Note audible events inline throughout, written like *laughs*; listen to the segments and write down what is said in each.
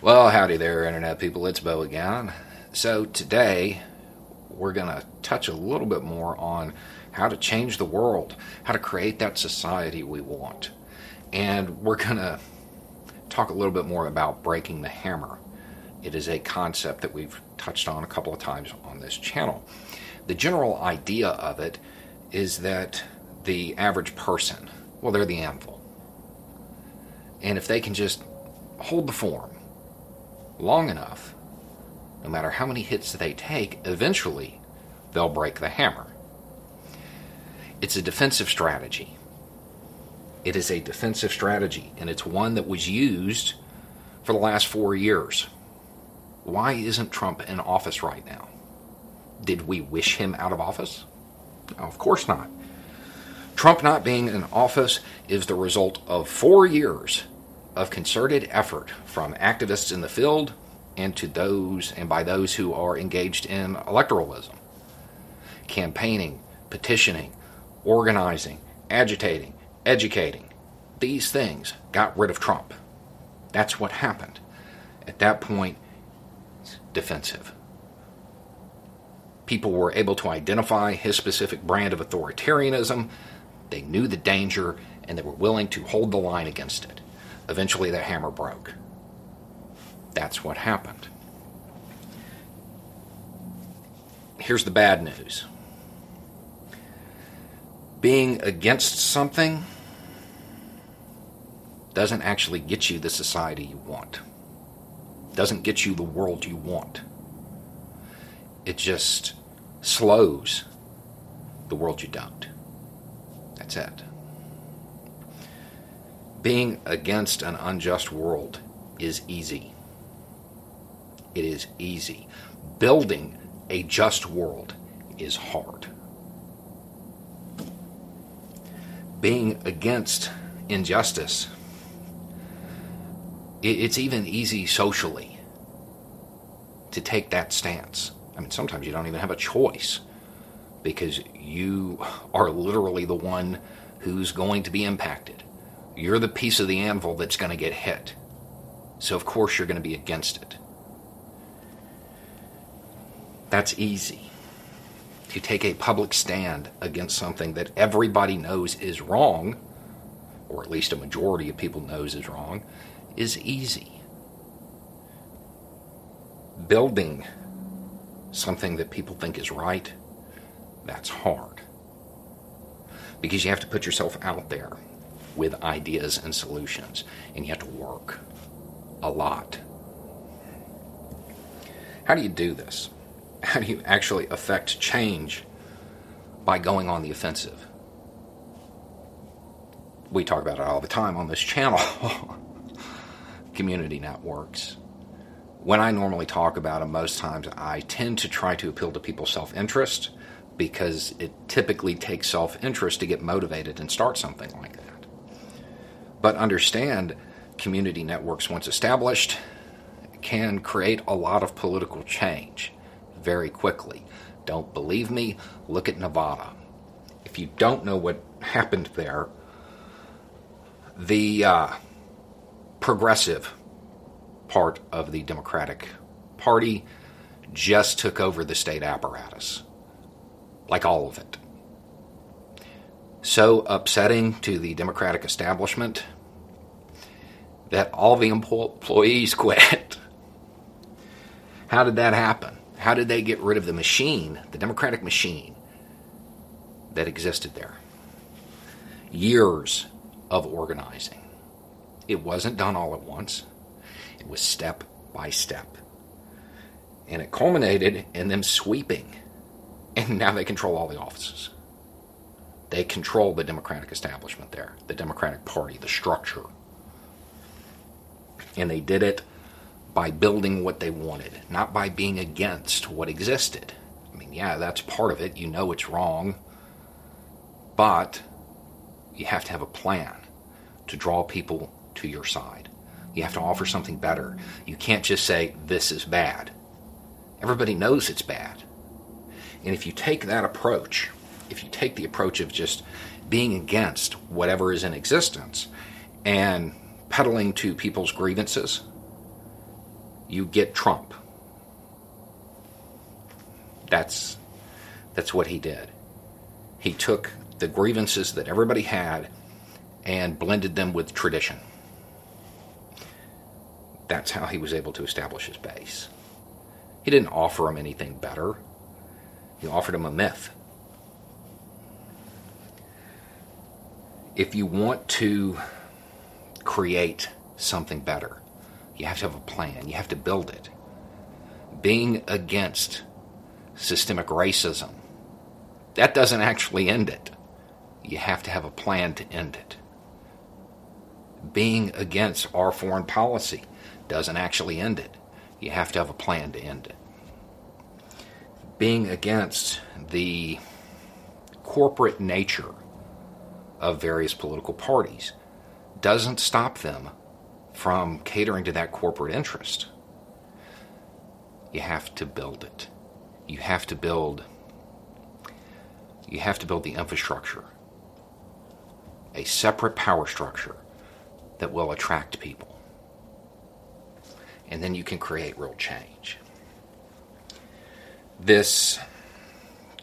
Well, howdy there, Internet people. It's Beau again. So, today we're going to touch a little bit more on how to change the world, how to create that society we want. And we're going to talk a little bit more about breaking the hammer. It is a concept that we've touched on a couple of times on this channel. The general idea of it is that the average person, well, they're the anvil. And if they can just hold the form long enough, no matter how many hits they take, eventually they'll break the hammer. It's a defensive strategy. It is a defensive strategy, and it's one that was used for the last four years. Why isn't Trump in office right now? Did we wish him out of office? No, of course not. Trump not being in office is the result of four years of concerted effort from activists in the field and to those and by those who are engaged in electoralism, campaigning, petitioning, organizing, agitating, educating. These things got rid of Trump. That's what happened. At that point, it's defensive. People were able to identify his specific brand of authoritarianism. They knew the danger and they were willing to hold the line against it. Eventually, the hammer broke. That's what happened. Here's the bad news being against something doesn't actually get you the society you want, doesn't get you the world you want. It just slows the world you don't. That's it. Being against an unjust world is easy. It is easy. Building a just world is hard. Being against injustice, it's even easy socially to take that stance. I mean, sometimes you don't even have a choice because you are literally the one who's going to be impacted. You're the piece of the anvil that's going to get hit. So, of course, you're going to be against it. That's easy. To take a public stand against something that everybody knows is wrong, or at least a majority of people knows is wrong, is easy. Building something that people think is right, that's hard. Because you have to put yourself out there with ideas and solutions, and you have to work a lot. How do you do this? How do you actually affect change by going on the offensive? We talk about it all the time on this channel. *laughs* Community networks. When I normally talk about them, most times I tend to try to appeal to people's self interest because it typically takes self interest to get motivated and start something like that. But understand community networks, once established, can create a lot of political change very quickly. Don't believe me? Look at Nevada. If you don't know what happened there, the uh, progressive part of the Democratic Party just took over the state apparatus, like all of it so upsetting to the Democratic establishment that all the employees *laughs* quit. How did that happen? How did they get rid of the machine, the Democratic machine that existed there? Years of organizing. It wasn't done all at once, it was step by step. And it culminated in them sweeping. And now they control all the offices. They control the Democratic establishment there, the Democratic Party, the structure. And they did it by building what they wanted, not by being against what existed. I mean, yeah, that's part of it. You know it's wrong. But you have to have a plan to draw people to your side. You have to offer something better. You can't just say, this is bad. Everybody knows it's bad. And if you take that approach, if you take the approach of just being against whatever is in existence and peddling to people's grievances, you get Trump. That's that's what he did. He took the grievances that everybody had and blended them with tradition. That's how he was able to establish his base. He didn't offer him anything better. He offered him a myth. If you want to create something better, you have to have a plan. You have to build it. Being against systemic racism, that doesn't actually end it. You have to have a plan to end it. Being against our foreign policy doesn't actually end it. You have to have a plan to end it. Being against the corporate nature of various political parties doesn't stop them from catering to that corporate interest. You have to build it. You have to build you have to build the infrastructure. A separate power structure that will attract people. And then you can create real change. This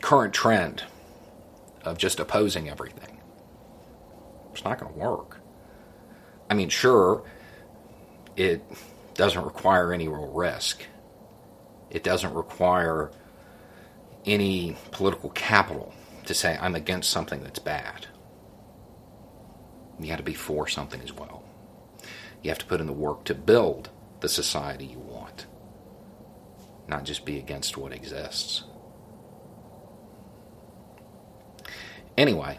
current trend of just opposing everything, it's not going to work. I mean, sure, it doesn't require any real risk. It doesn't require any political capital to say, I'm against something that's bad. You got to be for something as well. You have to put in the work to build the society you want, not just be against what exists. Anyway,